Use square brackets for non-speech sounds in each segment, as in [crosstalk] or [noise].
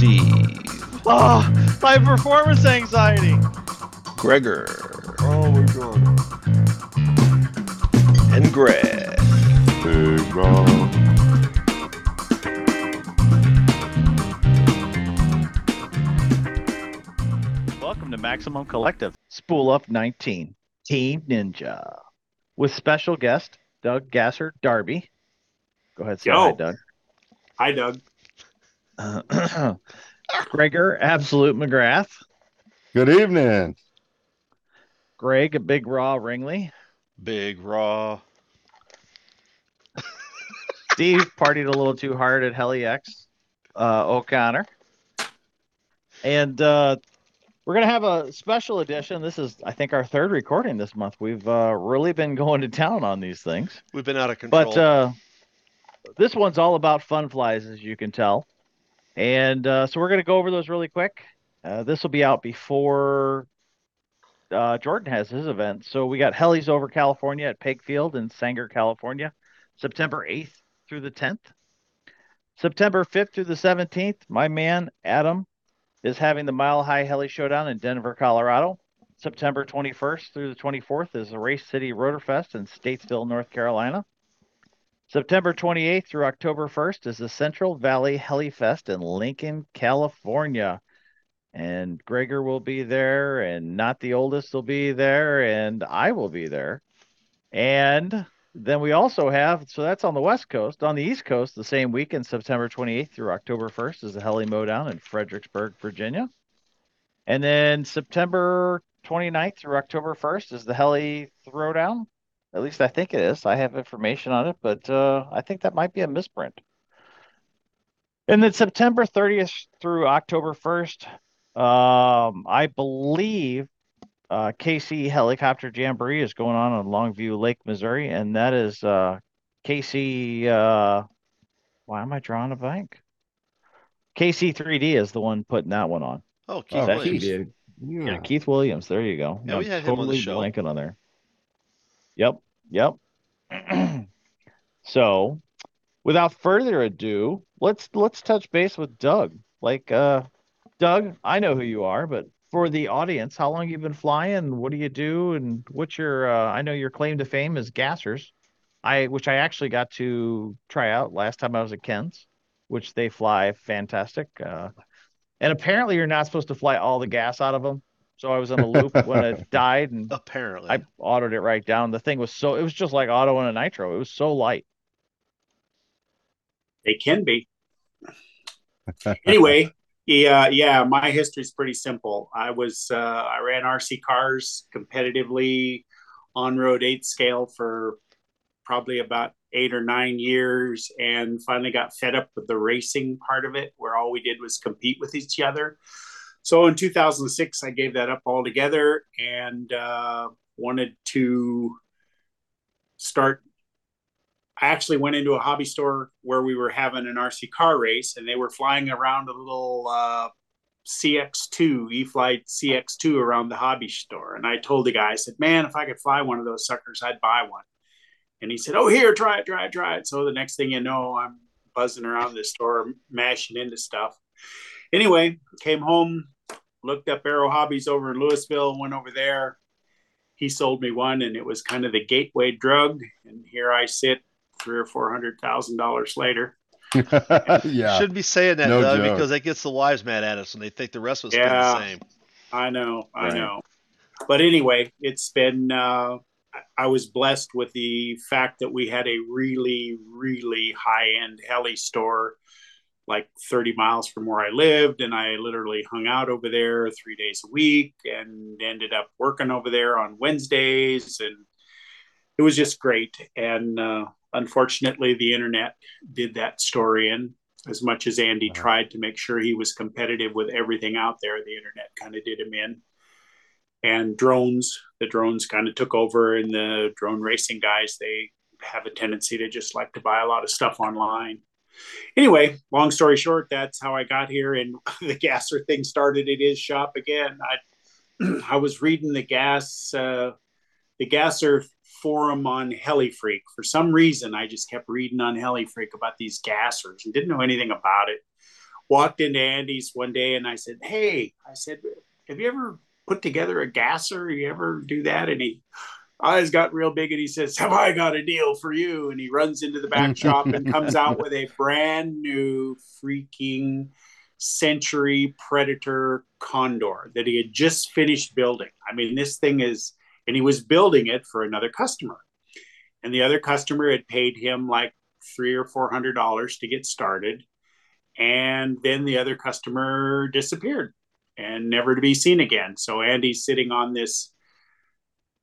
Steve, Oh, my performance anxiety. Gregor, Oh my god. and Greg. Big Raw. Welcome to Maximum Collective, Spool Up 19, Team Ninja, with special guest Doug Gasser Darby. Go ahead, say Yo. hi, Doug. Hi, Doug. Uh, [clears throat] Gregor Absolute McGrath, Good evening. Greg a Big Raw Ringley, Big Raw. [laughs] Steve partied a little too hard at Heli X, uh, O'Connor, and uh, we're gonna have a special edition. This is, I think, our third recording this month. We've uh, really been going to town on these things. We've been out of control. But uh, this one's all about fun flies, as you can tell. And uh, so we're going to go over those really quick. Uh, this will be out before uh, Jordan has his event. So we got Helis over California at Peg Field in Sanger, California, September 8th through the 10th. September 5th through the 17th, my man Adam is having the Mile High Heli Showdown in Denver, Colorado. September 21st through the 24th is the Race City Rotorfest in Statesville, North Carolina. September 28th through October 1st is the Central Valley Heli Fest in Lincoln, California. And Gregor will be there, and Not the Oldest will be there, and I will be there. And then we also have, so that's on the West Coast. On the East Coast, the same weekend, September 28th through October 1st, is the Heli Mowdown in Fredericksburg, Virginia. And then September 29th through October 1st is the Heli Throwdown at least I think it is. I have information on it, but uh, I think that might be a misprint. And then September 30th through October 1st, um, I believe uh, KC Helicopter Jamboree is going on on Longview Lake, Missouri, and that is uh, KC. Uh, why am I drawing a blank? KC3D is the one putting that one on. oh, Keith Oh, that Williams. should be Yeah. Yeah, Keith Williams. There you go. Yeah, we I'm had him on the show. blanking on there. Yep, yep. so, without further ado, let's let's touch base with Doug. Like, uh, Doug, I know who you are, but for the audience, how long you been flying? What do you do? And what's your? Uh, I know your claim to fame is gassers. I which I actually got to try out last time I was at Ken's, which they fly fantastic. Uh, and apparently, you're not supposed to fly all the gas out of them. So I was in a loop when it [laughs] died, and Apparently. I autoed it right down. The thing was so it was just like auto in a nitro. It was so light. They can be. [laughs] Anyway, yeah, yeah. My history is pretty simple. I was uh, I ran RC cars competitively on road eight scale for probably about eight or nine years, and finally got fed up with the racing part of it, where all we did was compete with each other. So in 2006, I gave that up altogether and uh, wanted to start I actually went into a hobby store where we were having an RC car race, and they were flying around a little uh, CX2, E-flite CX2 around the hobby store. And I told the guy, I said, "Man, if I could fly one of those suckers, I'd buy one." And he said, "Oh, here, try it, try it, try it." So the next thing you know, I'm buzzing around the store, mashing into stuff. Anyway, came home, looked up Arrow Hobbies over in Louisville, went over there. He sold me one, and it was kind of the gateway drug. And here I sit three or four hundred thousand dollars later. [laughs] yeah. Shouldn't be saying that, No though, joke. because that gets the wives mad at us and they think the rest of us yeah. Yeah. the same. I know, I Right. know. But anyway, it's been. Uh, I- I was blessed with the fact that we had a really, really high end heli store, like 30 miles from where I lived, and I literally hung out over there three days a week, and ended up working over there on Wednesdays, and it was just great. And uh, unfortunately, the internet did that story in. As much as Andy Uh-huh. tried to make sure he was competitive with everything out there, the internet kind of did him in. And drones, the drones kind of took over, and the drone racing guys, they have a tendency to just like to buy a lot of stuff online. Anyway, long story short, that's how I got here, and [laughs] the gasser thing started at his shop again. I [clears throat] I was reading the gas uh, the gasser forum on HeliFreak. For some reason, I just kept reading on HeliFreak about these gassers and didn't know anything about it. walked into Andy's one day and I said, Hey, I said, have you ever put together a gasser? You ever do that? And he eyes got real big and he says, Have I got a deal for you? And he runs into the back shop and comes out with a brand new freaking Century Predator Condor that he had just finished building. I mean, this thing is, and he was building it for another customer. And the other customer had paid him like three or four hundred dollars to get started. And then the other customer disappeared and never to be seen again. So Andy's sitting on this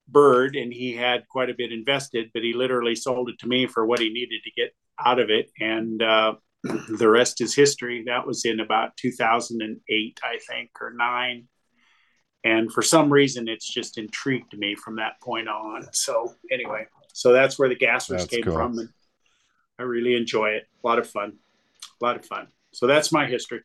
bird and he had quite a bit invested, but he literally sold it to me for what he needed to get out of it. And uh, [clears throat] the rest is history. That was in about 2008, I think, or nine. And for some reason, it's just intrigued me from that point on. So, anyway, so that's where the gassers That's came cool. from. And I really enjoy it. A lot of fun. A lot of fun. So, that's my history.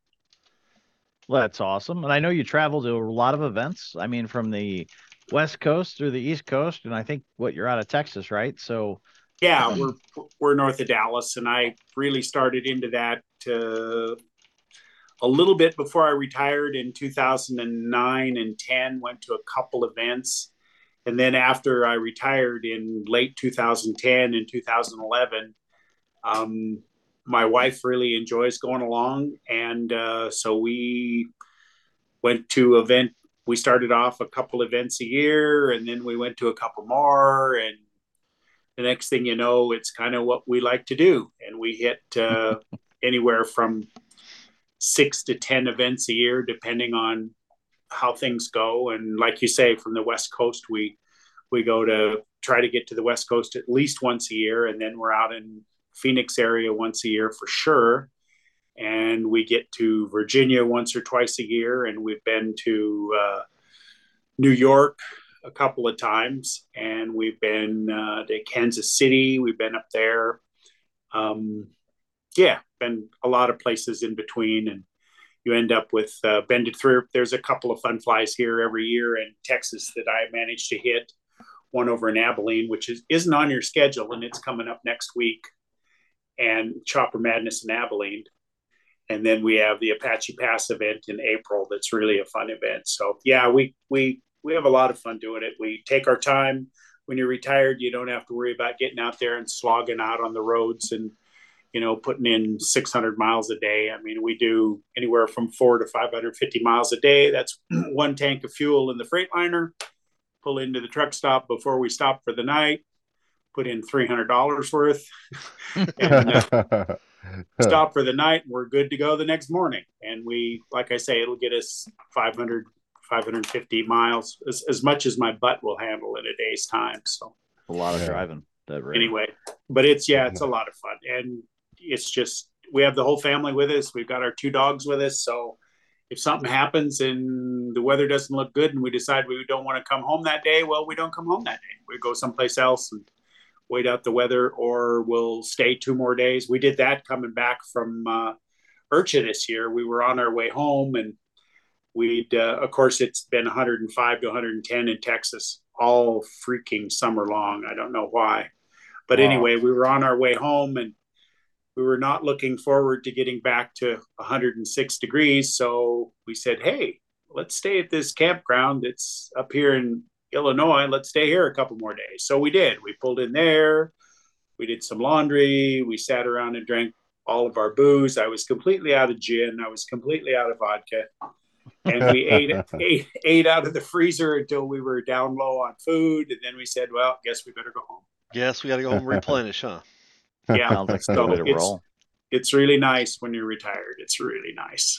Well, that's awesome. And I know you travel to a lot of events. I mean, from the West Coast through the East Coast, and I think what you're out of Texas, right? So Yeah, we're we're north of Dallas, and I really started into that uh, a little bit before I retired in 2009 and 10. Went to a couple events, and then after I retired in late 2010 and 2011, um, my wife really enjoys going along, and uh, so we went to event. We started off a couple events a year, and then we went to a couple more, and the next thing you know, it's kind of what we like to do. And we hit uh, anywhere from six to 10 events a year, depending on how things go. And like you say, from the West Coast, we, we go to try to get to the West Coast at least once a year. And then we're out in Phoenix area once a year for sure. And we get to Virginia once or twice a year. And we've been to uh, New York a couple of times, and we've been uh, to Kansas City. We've been up there. Um, yeah, been a lot of places in between, and you end up with uh, bended through. There's a couple of fun flies here every year in Texas that I managed to hit. One over in Abilene, which is isn't on your schedule, and it's coming up next week. And Chopper Madness in Abilene, and then we have the Apache Pass event in April. That's really a fun event. So yeah, we we we have a lot of fun doing it. We take our time. When you're retired, you don't have to worry about getting out there and slogging out on the roads and you know putting in 600 miles a day. I mean, we do anywhere from four to 550 miles a day. That's [clears throat] one tank of fuel in the Freightliner. Pull into the truck stop before we stop for the night. Put in $300 worth. [laughs] and, uh, [laughs] stop for the night. We're good to go the next morning. And we, like I say, it'll get us 500, 550 miles, as, as much as my butt will handle in a day's time. So a lot of Yeah. driving. That rate. anyway, but it's, yeah, it's a lot of fun. And it's just, we have the whole family with us. We've got our two dogs with us. So if something happens and the weather doesn't look good and we decide we don't want to come home that day, well, we don't come home that day. We go someplace else and wait out the weather or we'll stay two more days. We did that coming back from uh, IRCHA this year. We were on our way home and we'd, uh, of course, it's been 105 to 110 in Texas all freaking summer long. I don't know why. But Wow. anyway, we were on our way home and we were not looking forward to getting back to 106 degrees. So we said, hey, let's stay at this campground that's up here in Illinois. Let's stay here a couple more days. So we did. We pulled in there. We did some laundry. We sat around and drank all of our booze. I was completely out of gin. I was completely out of vodka. And we ate, [laughs] ate ate out of the freezer until we were down low on food. And then we said, well, guess we better go home. Guess we gotta go home and replenish, huh? Yeah. [laughs] Sounds like So a bit it's- roll. It's really nice when you're retired. It's really nice.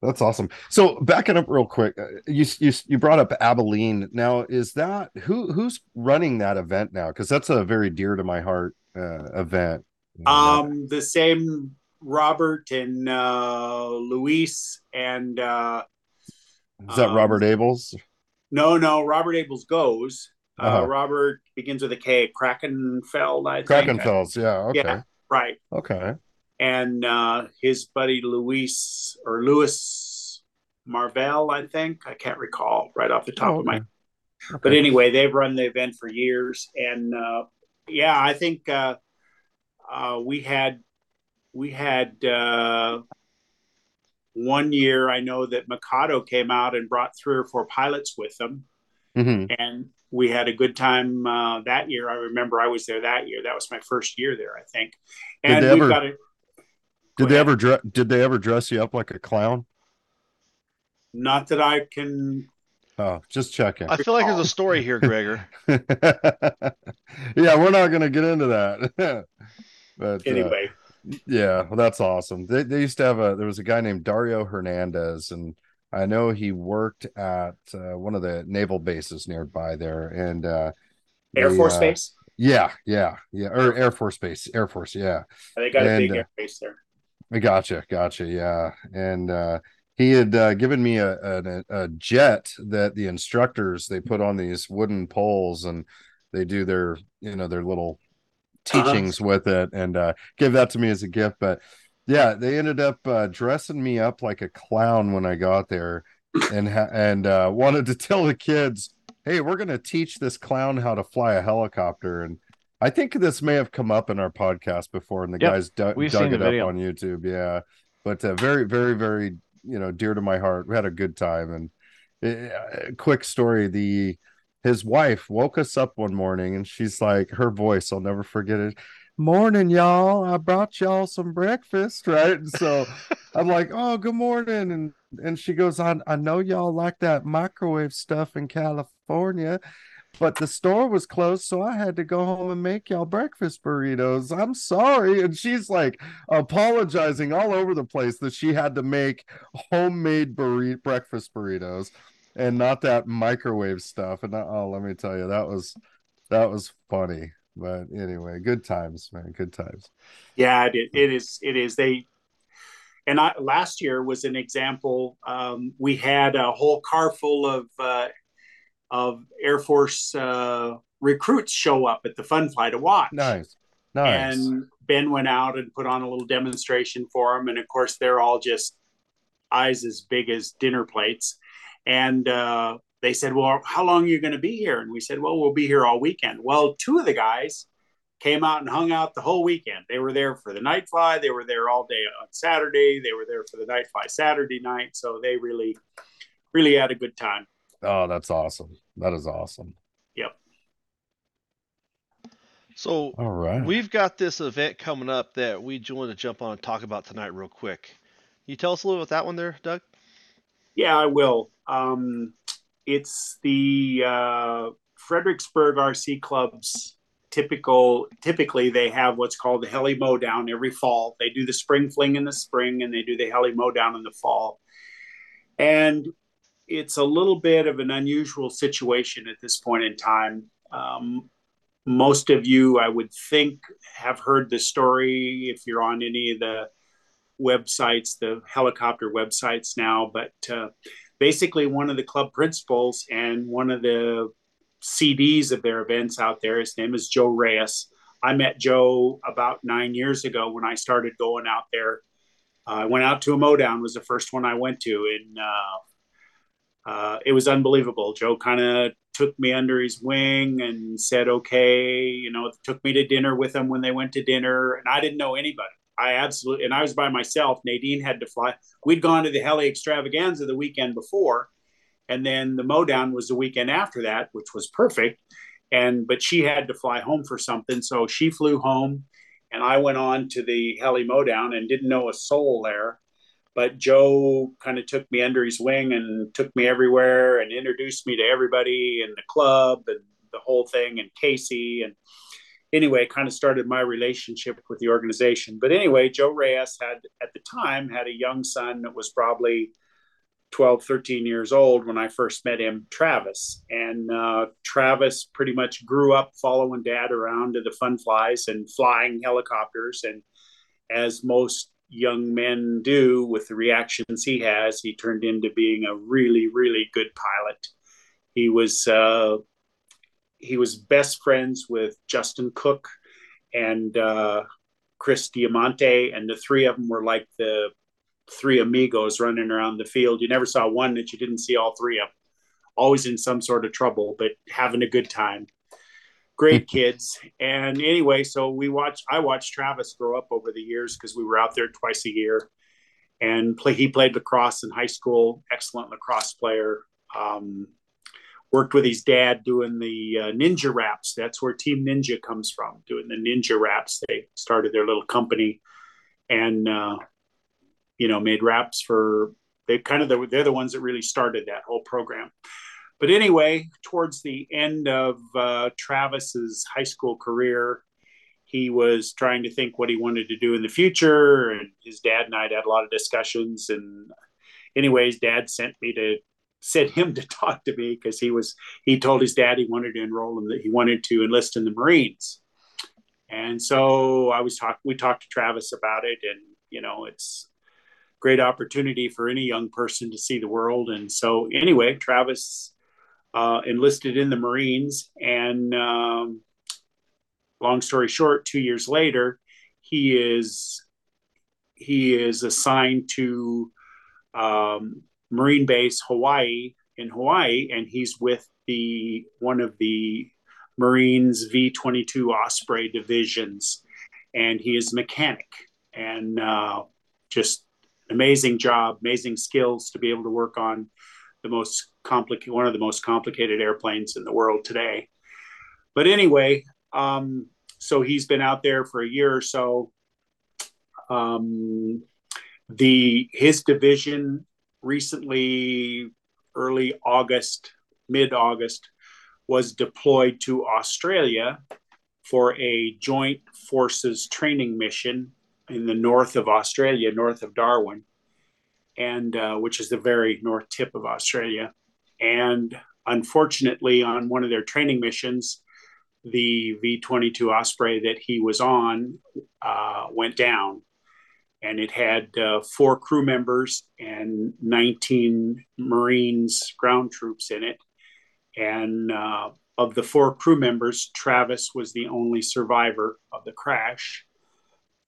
That's awesome. So backing up real quick, uh, you you you brought up Abilene. Now, is that who who's running that event now? Because that's a very dear to my heart uh, event. That- Um, the same Robert and uh, Luis and uh, is that um, Robert Abels? no, no, Robert Abels goes. Uh, Uh-huh. Robert begins with a K. Krakenfeld, I think. Krakenfels. Yeah. Okay. Yeah. Right. Okay. And uh, his buddy Luis or Louis Marvell, I think. I can't recall right off the top Oh, of my okay. but anyway, they've run the event for years, and uh, yeah, I think uh, uh, we had we had uh, one year I know that Mikado came out and brought three or four pilots with them, hmm and we had a good time uh, that year. I remember I was there that year. That was my first year there, I think. And we've got it. Did they ever dre- did they ever dress you up like a clown? Not that I can. Oh, just checking. I feel like there's a story here, [laughs] Gregor. yeah, we're not gonna get into that. [laughs] but uh, Anyway, yeah, well, that's awesome. They they used to have a there was a guy named Dario Hernandez, and I know he worked at uh, one of the naval bases nearby there, and uh, Air they, Force uh, Base. Yeah, yeah, yeah, or Air Force Base, Air Force, yeah. They got a and, big uh, air base there. I gotcha, gotcha, yeah. And uh, he had uh, given me a, a a jet that the instructors they put on these wooden poles and they do their you know their little Uh-huh. teachings with it and uh, gave that to me as a gift. But yeah, they ended up uh, dressing me up like a clown when I got there and ha- and uh, wanted to [laughs] tell the kids, hey, we're gonna teach this clown how to fly a helicopter and. I think this may have come up in our podcast before, and the Yep, guys dug, we've dug seen it up on YouTube. Yeah, but uh, very, very, very, you know, dear to my heart. We had a good time, and uh, quick story: the his wife woke us up one morning, and she's like, her voice, I'll never forget it. Morning, y'all. I brought y'all some breakfast, right? And so [laughs] I'm like, oh, good morning, and and she goes on. I know y'all like that microwave stuff in California. But the store was closed, so I had to go home and make y'all breakfast burritos. I'm sorry. And she's like apologizing all over the place that she had to make homemade burrito breakfast burritos and not that microwave stuff. And oh, let me tell you, that was that was funny. But anyway, good times, man. Good times. Yeah, it, it is. It is. They and I, last year was an example. Um, we had a whole car full of uh, of Air Force uh, recruits show up at the Fun Fly to watch. Nice. Nice. And Ben went out and put on a little demonstration for them, and of course they're all just eyes as big as dinner plates. And uh, they said, "Well, how long are you going to be here?" And we said, "Well, we'll be here all weekend." Well, two of the guys came out and hung out the whole weekend. They were there for the night fly. They were there all day on Saturday. They were there for the night fly Saturday night. So they really, really had a good time. Oh, that's awesome. That is awesome. Yep. So All right. we've got this event coming up that we just wanted to jump on and talk about tonight, real quick. Can you tell us a little about that one there, Doug? Yeah, I will. Um, it's the uh, Fredericksburg RC Club's typical. Typically, they have what's called the heli mow down every fall. They do the spring fling in the spring, and they do the heli mow down in the fall. And it's a little bit of an unusual situation at this point in time. Um, most of you, I would think, have heard the story if you're on any of the websites, the helicopter websites now. But uh, basically, one of the club principals and one of the CDs of their events out there, his name is Joe Reyes. I met Joe about nine years ago when I started going out there. Uh, I went out to a mowdown was the first one I went to, and uh, uh, it was unbelievable. Joe kind of took me under his wing and said, "Okay," you know, took me to dinner with him when they went to dinner, and I didn't know anybody. I absolutely, and I was by myself. Nadine had to fly. We'd gone to the Heli Extravaganza the weekend before, and then the Mowdown was the weekend after that, which was perfect. And but she had to fly home for something, so she flew home, and I went on to the Heli Mowdown and didn't know a soul there. But Joe kind of took me under his wing and took me everywhere and introduced me to everybody in the club and the whole thing, and Casey and anyway, kind of started my relationship with the organization. But anyway, Joe Reyes had at the time had a young son that was probably 12, 13 years old when I first met him, Travis. And uh, Travis pretty much grew up following dad around to the fun flies and flying helicopters. And as most young men do with the reactions he has, he turned into being a really, really good pilot. He was uh, he was best friends with Justin Cook and uh, Chris Diamante, and the three of them were like the three amigos running around the field. You never saw one that you didn't see all three of. Always in some sort of trouble, but having a good time. Great [laughs] kids. And anyway, so we watched. I watched Travis grow up over the years because we were out there twice a year. and play, he played lacrosse in high school. Excellent lacrosse player. Um, worked with his dad doing the uh, ninja wraps. That's where Team Ninja comes from, doing the ninja wraps. They started their little company, and uh, you know made wraps for. They kind of the, they're the ones that really started that whole program. But anyway, towards the end of uh, Travis's high school career, he was trying to think what he wanted to do in the future, and his dad and I had, a lot of discussions. And anyways, dad sent me to sent him to [laughs] talk to me because he was he told his dad he wanted to enroll in that he wanted to enlist in the Marines. And so I was talking we talked to Travis about it and you know it's great opportunity for any young person to see the world and so anyway Travis uh, enlisted in the Marines. And um, long story short 2 years later he is he is assigned to um, Marine Base Hawaii in Hawaii, and he's with the one of the Marines V twenty two Osprey divisions, and he is mechanic and uh, just amazing job, amazing skills to be able to work on the most complicated one of the most complicated airplanes in the world today. But anyway, um, so he's been out there for a year or so. Um, the his division recently, early August, mid August, was deployed to Australia for a joint forces training mission in the north of Australia, north of Darwin, and uh, which is the very north tip of Australia. And unfortunately, on one of their training missions, the V 22 Osprey that he was on uh, went down and it had uh, four crew members and 19 Marines ground troops in it. And uh, of the four crew members, Travis was the only survivor of the crash.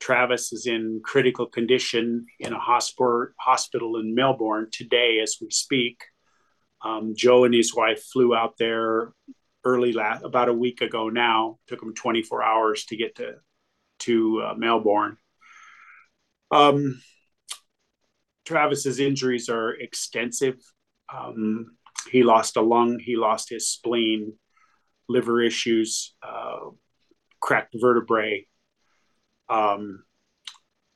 Travis is in critical condition in a hospital hospital in Melbourne today as we speak. Um, Joe and his wife flew out there early last about a week ago now. Took them 24 hours to get to to uh, Melbourne um, Travis's injuries are extensive. Um, he lost a lung, he lost his spleen, liver issues, uh, cracked vertebrae. Um,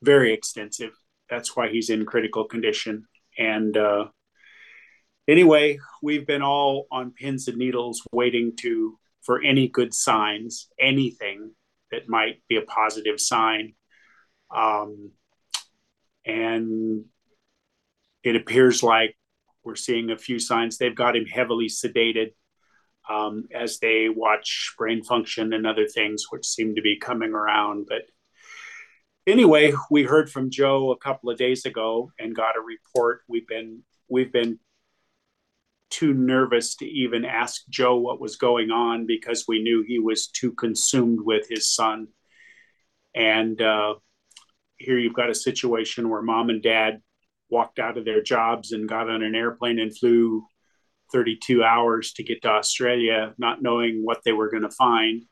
very extensive. That's why he's in critical condition. And uh, anyway, we've been all on pins and needles waiting to for any good signs, anything that might be a positive sign. Um, and it appears like we're seeing a few signs. They've got him heavily sedated um, as they watch brain function and other things, which seem to be coming around. But anyway, we heard from Joe a couple of days ago and got a report. We've been we've been too nervous to even ask Joe what was going on because we knew he was too consumed with his son. And uh, here you've got a situation where mom and dad walked out of their jobs and got on an airplane and flew 32 hours to get to Australia, not knowing what they were going to find.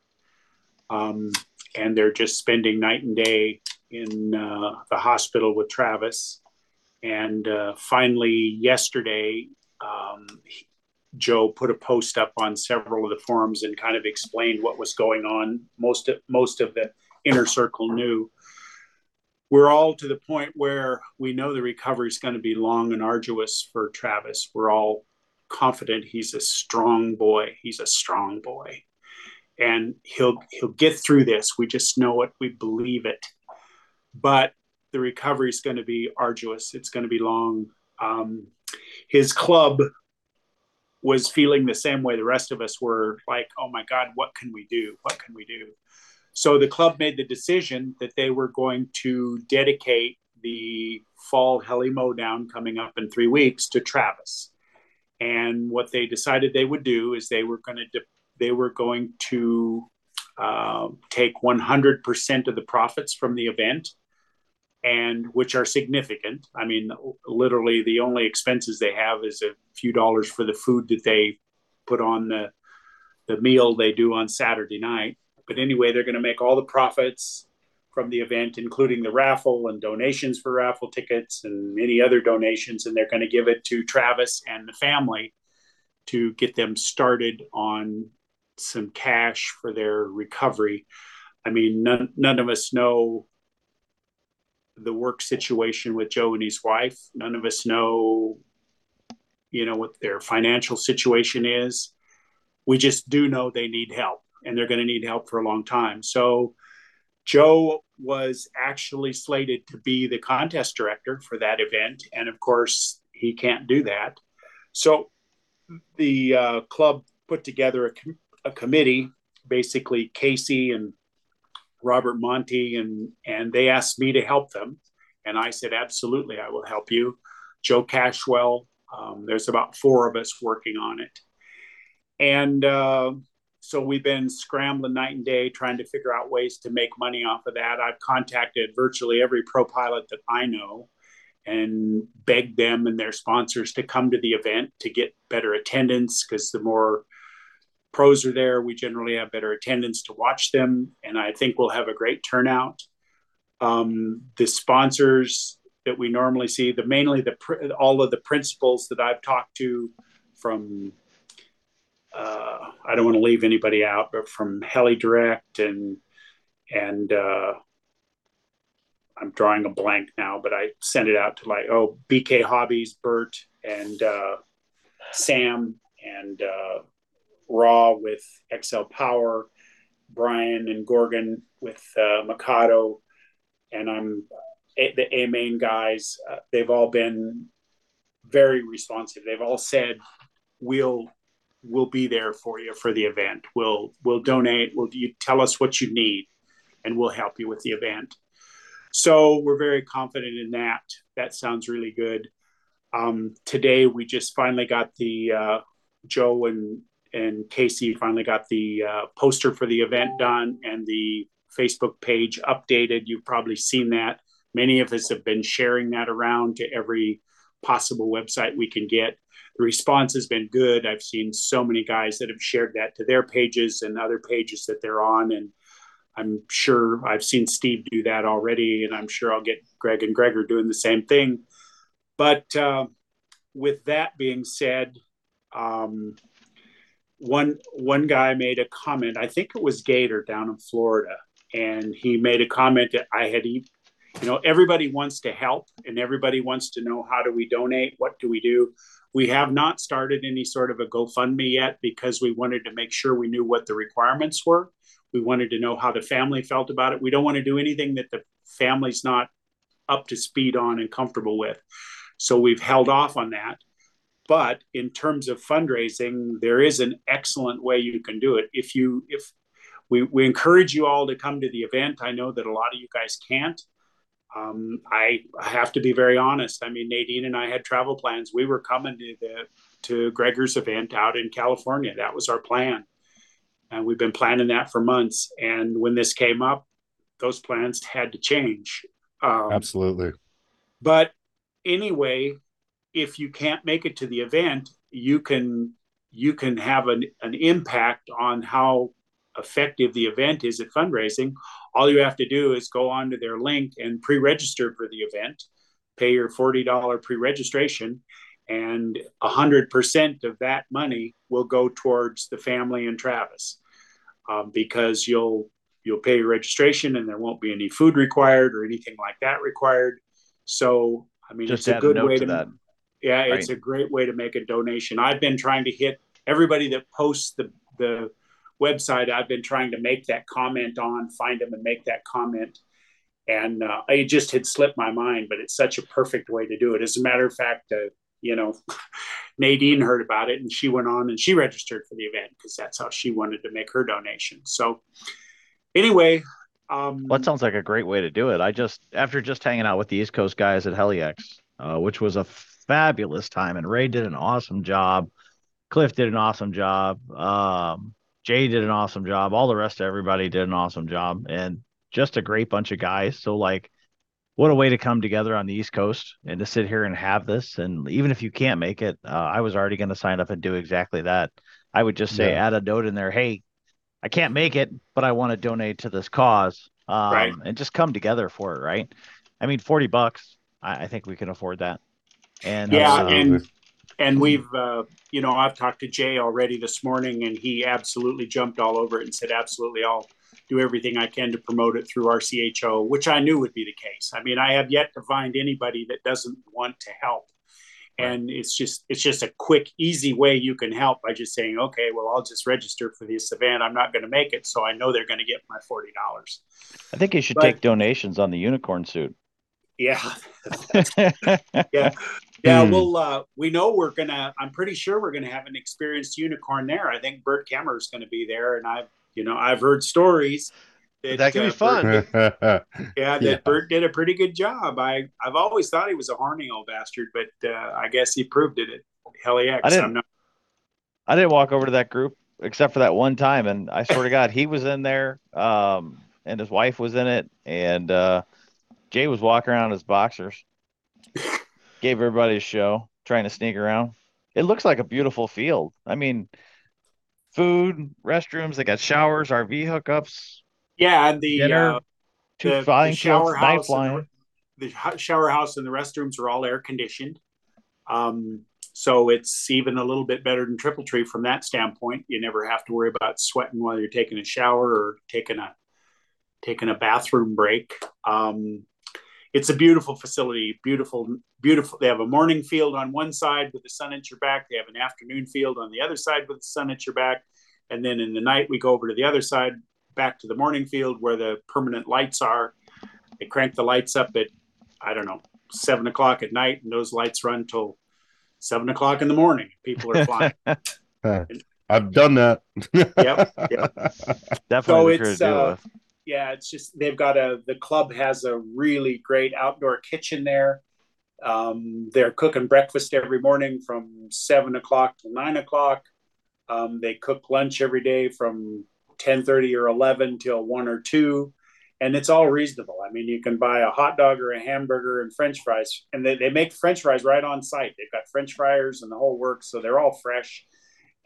Um, and they're just spending night and day in uh, the hospital with Travis. And uh, finally, yesterday, um, Joe put a post up on several of the forums and kind of explained what was going on. Most of, most of the inner circle knew we're all to the point where we know the recovery is going to be long and arduous for Travis. We're all confident he's a strong boy. He's a strong boy, and he'll he'll get through this. We just know it. We believe it. But the recovery is going to be arduous. It's going to be long. Um, his club was feeling the same way the rest of us were like, oh my God, what can we do? What can we do? So the club made the decision that they were going to dedicate the fall heli down coming up in three weeks to Travis. And what they decided they would do is they were going to they were going to uh, take 100% of the profits from the event, and which are significant. I mean, literally the only expenses they have is a few dollars for the food that they put on the the meal they do on Saturday night but anyway, they're going to make all the profits from the event, including the raffle and donations for raffle tickets and any other donations. And they're going to give it to Travis and the family to get them started on some cash for their recovery. I mean, none, none of us know the work situation with Joe and his wife. None of us know, you know, what their financial situation is. We just do know they need help and they're going to need help for a long time. So, Joe was actually slated to be the contest director for that event. And of course, he can't do that. So, the uh, club put together a, com- a committee, basically Casey and Robert Monty, and and they asked me to help them, and I said absolutely, I will help you. Joe Cashwell, um, there's about four of us working on it, and uh, so we've been scrambling night and day trying to figure out ways to make money off of that. I've contacted virtually every pro pilot that I know and begged them and their sponsors to come to the event to get better attendance because the more pros are there, we generally have better attendance to watch them, and I think we'll have a great turnout. Um, the sponsors that we normally see, the mainly the all of the principals that I've talked to from. Uh, I don't want to leave anybody out, but from Heli Direct and and uh, I'm drawing a blank now, but I sent it out to like oh BK Hobbies, Bert and uh, Sam and uh, Raw with XL Power, Brian and Gorgon with uh, Mikado, and I'm the A main guys. Uh, they've all been very responsive. They've all said we'll we'll be there for you for the event. We'll we'll donate. We'll you tell us what you need, and we'll help you with the event. So we're very confident in that. That sounds really good. Um, today we just finally got the uh, Joe and and Casey finally got the uh, poster for the event done and the Facebook page updated. You've probably seen that. Many of us have been sharing that around to every possible website we can get. The response has been good. I've seen so many guys that have shared that to their pages and other pages that they're on. And I'm sure I've seen Steve do that already. And I'm sure I'll get Greg and Gregor doing the same thing. But uh, with that being said, um, one one guy made a comment. I think it was Gator down in Florida, and he made a comment that I had. You know, everybody wants to help, and everybody wants to know how do we donate, what do we do. We have not started any sort of a GoFundMe yet because we wanted to make sure we knew what the requirements were. We wanted to know how the family felt about it. We don't want to do anything that the family's not up to speed on and comfortable with. So we've held off on that. But in terms of fundraising, there is an excellent way you can do it. If you if we, we encourage you all to come to the event. I know that a lot of you guys can't. Um, I have to be very honest. I mean, Nadine and I had travel plans. We were coming to the to Gregor's event out in California. That was our plan, and we've been planning that for months. And when this came up, those plans had to change. Um, Absolutely. But anyway, if you can't make it to the event, you can you can have an, an impact on how effective the event is at fundraising. All you have to do is go onto their link and pre-register for the event, pay your $40 pre-registration, and 100% of that money will go towards the family and Travis um, because you'll you'll pay your registration and there won't be any food required or anything like that required. So I mean, Just it's a good way to, to that. Yeah, it's a great way to make a donation. I've been trying to hit everybody that posts the the website. I've been trying to make that comment on, find them and make that comment. And uh, it just had slipped my mind, but it's such a perfect way to do it. As a matter of fact, uh, you know, [laughs] Nadine heard about it and she went on and she registered for the event because that's how she wanted to make her donation. So, anyway, um, Well, that sounds like a great way to do it. I just, after just hanging out with the East Coast guys at HeliX, uh, which was a fabulous time, and Ray did an awesome job. Cliff did an awesome job. Um, Jay did an awesome job. All the rest of everybody did an awesome job, and just a great bunch of guys. So, like, what a way to come together on the East Coast and to sit here and have this. And even if you can't make it, uh, I was already going to sign up and do exactly that. I would just say, Yeah. add a note in there. Hey, I can't make it, but I want to donate to this cause. um, Right. and just come together for it, right? I mean, 40 bucks, I, I think we can afford that. And Yeah, and and we've uh, you know I've talked to Jay already this morning, and he absolutely jumped all over it and said, "Absolutely, I'll do everything I can to promote it through RCHO," which I knew would be the case. I mean, I have yet to find anybody that doesn't want to help, and it's just it's just a quick, easy way you can help by just saying, "Okay, well, I'll just register for this event. I'm not going to make it, so I know they're going to get my forty dollars." I think you should but- take donations on the unicorn suit. Yeah, [laughs] [laughs] yeah, yeah. Hmm. Well, uh, we know we're gonna. I'm pretty sure we're gonna have an experienced unicorn there. I think Bert Kemmer is gonna be there, and I've, you know, I've heard stories That could be uh, fun. Bert- [laughs] yeah, that Yeah. Bert did a pretty good job. I, I've always thought he was a horny old bastard, but uh, I guess he proved it at Heli X. I didn't- I'm not. I didn't walk over to that group except for that one time, and I swear to God, he was in there, um, and his wife was in it, and uh, Jay was walking around in his boxers. Gave everybody a show, trying to sneak around. It looks like a beautiful field. I mean, food, restrooms, they got showers, RV hookups, Yeah, and the dinner, uh, two the, flying the shower house, the, the shower house and the restrooms are all air conditioned. Um, so it's even a little bit better than Triple Tree from that standpoint. You never have to worry about sweating while you're taking a shower or taking a taking a bathroom break. Um, it's a beautiful facility, beautiful, beautiful. They have a morning field on one side with the sun at your back. They have an afternoon field on the other side with the sun at your back. And then in the night, we go over to the other side, back to the morning field where the permanent lights are. They crank the lights up at, I don't know, seven o'clock at night, and those lights run till seven o'clock in the morning. People are flying. [laughs] I've done that. Yep, yep. [laughs] Definitely So the crew to it's, deal uh, with. Yeah, it's just they've got a the club has a really great outdoor kitchen there. Um, they're cooking breakfast every morning from seven o'clock to nine o'clock. Um, they cook lunch every day from ten thirty or eleven till one or two, and it's all reasonable. I mean, you can buy a hot dog or a hamburger and French fries, and they, they make French fries right on site. They've got French fryers and the whole works, so they're all fresh,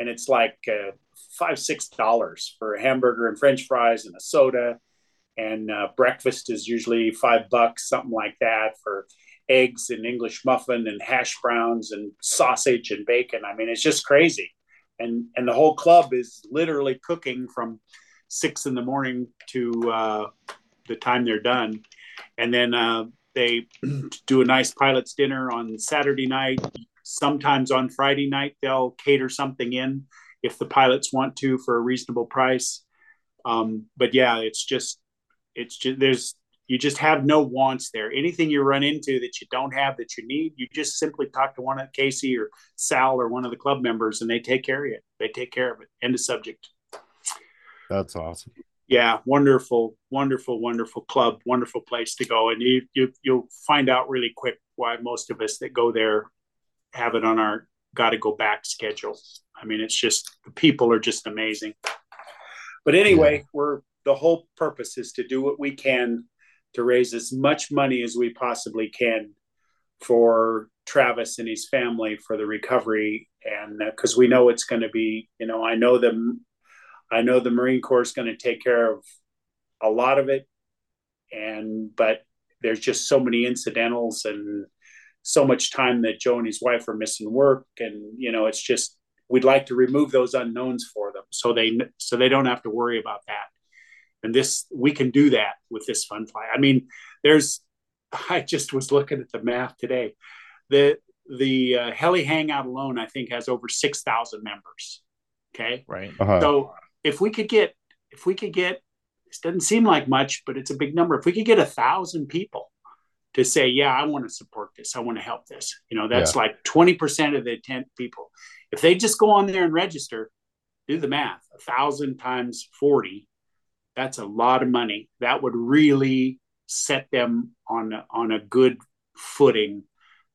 and it's like uh, five six dollars for a hamburger and French fries and a soda and uh, breakfast is usually five bucks, something like that, for eggs and English muffin and hash browns and sausage and bacon. I mean, it's just crazy, and and the whole club is literally cooking from six in the morning to uh, the time they're done, and then uh, they [clears throat] do a nice pilot's dinner on Saturday night. Sometimes on Friday night they'll cater something in if the pilots want to for a reasonable price. Um, but yeah, it's just it's just there's you just have no wants there. Anything you run into that you don't have that you need, you just simply talk to one of Casey or Sal or one of the club members, and they take care of it. They take care of it. End of subject. That's awesome. Yeah, wonderful, wonderful, wonderful club, wonderful place to go, and you you you'll find out really quick why most of us that go there have it on our got to go back schedule. I mean, it's just the people are just amazing. But anyway, we're the whole purpose is to do what we can to raise as much money as we possibly can for Travis and his family for the recovery, and because we know it's going to be, you know, I know the, I know the Marine Corps is going to take care of a lot of it, and but there's just so many incidentals and so much time that Joe and his wife are missing work, and you know, it's just we'd like to remove those unknowns for them so they so they don't have to worry about that and this we can do that with this fun fly. I mean there's [laughs] i just was looking at the math today. The the uh, heli hangout alone i think has over 6000 members. Okay? Right. Uh-huh. so if we could get if we could get this doesn't seem like much but it's a big number. If we could get a thousand people to say yeah i want to support this. I want to help this. You know that's like 20% of the intent people. If they just go on there and register do the math a thousand times 40 that's a lot of money. That would really set them on a, on a good footing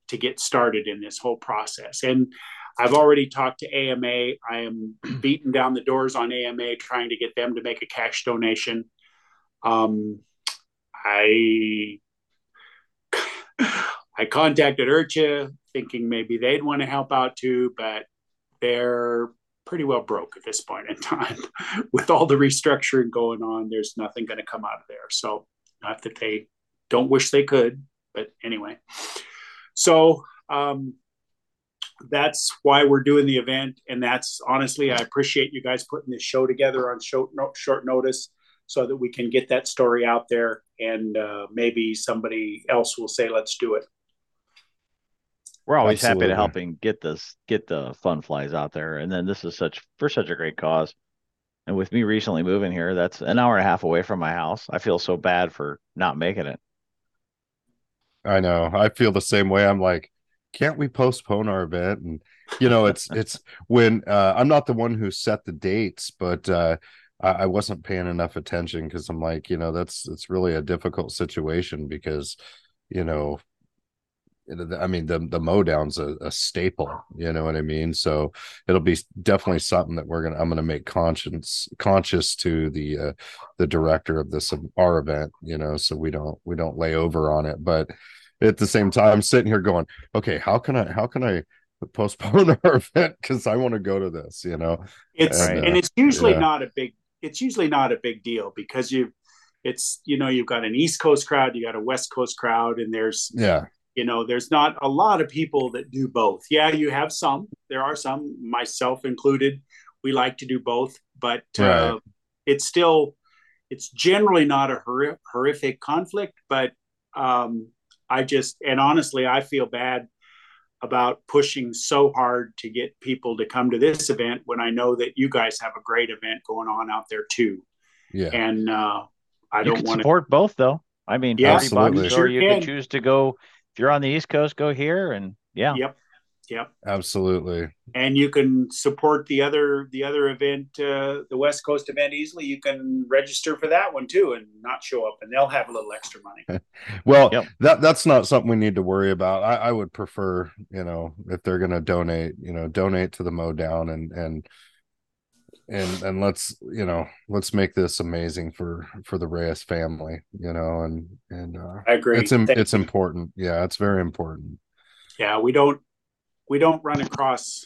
to get started in this whole process. And i've already talked to ama i am [clears throat] beating down the doors on ama trying to get them to make a cash donation. Um, i [sighs] i contacted IRCHA thinking maybe they'd want to help out too but they're pretty well broke at this point in time. [laughs] With all the restructuring going on, there's nothing going to come out of there. So, not that they don't wish they could, but anyway. So, um, that's why we're doing the event. And that's honestly, I appreciate you guys putting this show together on short, short notice so that we can get that story out there and uh, maybe somebody else will say, let's do it. We're always happy Absolutely. to helping get this get the fun flies out there. And then this is such for such a great cause. And with me recently moving here, that's an hour and a half away from my house. I feel so bad for not making it. I know. I feel the same way. I'm like, can't we postpone our event? And you know, it's [laughs] it's when uh, I'm not the one who set the dates, but uh, I, I wasn't paying enough attention because I'm like, you know, that's it's really a difficult situation because, you know, I mean, the the mowdown's a, a staple. You know what I mean? So it'll be definitely something that we're gonna I'm gonna make conscious conscious to the uh, the director of this our event. You know, so we don't we don't lay over on it, but at the same time, I'm sitting here going, okay, how can I how can I postpone [laughs] our event because I want to go to this, you know? It's And, and uh, it's usually yeah. not a big it's usually not a big deal because you it's you know you've got an East Coast crowd, you got a West Coast crowd, and there's Yeah, you know there's not a lot of people that do both. Yeah, you have some. There are some, myself included. We like to do both, but uh, it's still it's generally not a horri- horrific conflict. But um, I just and honestly, I feel bad about pushing so hard to get people to come to this event when I know that you guys have a great event going on out there too. yeah, And uh, I you don't can want to. support both though. I mean, Yeah, 40 absolutely. bucks, Sure or you can. could choose to go if you're on the East Coast, go here and yeah. Yep, yep. absolutely. And you can support the other the other event, uh, the West Coast event easily. You can register for that one too and not show up, and they'll have a little extra money. [laughs] Well, Yep. that that's not something we need to worry about. I, I would prefer, you know, if they're gonna donate, you know, donate to the Mowdown and and and and let's you know let's make this amazing for for the Reyes family, you know, and and uh I agree. it's Thank it's you. important. Yeah, it's very important. yeah we don't we don't run across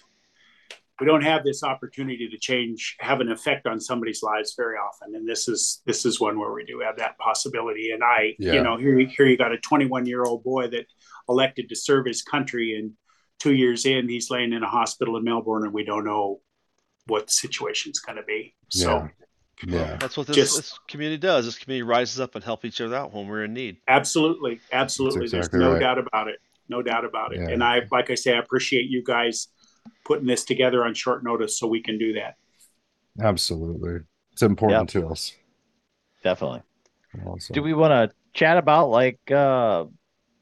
we don't have this opportunity to change have an effect on somebody's lives very often and this is this is one where we do have that possibility and i Yeah. you know here, here you got a 21 year old boy that elected to serve his country and two years in he's laying in a hospital in melbourne and we don't know what the situation's going to be so Yeah. Yeah. That's what this, Just- this community does. This community rises up and help each other out when we're in need. absolutely absolutely That's there's no right. doubt about it no doubt about it Yeah. and i like i say i appreciate you guys putting this together on short notice so we can do that Absolutely. It's important to us. Definitely. Also. Do we want to chat about like uh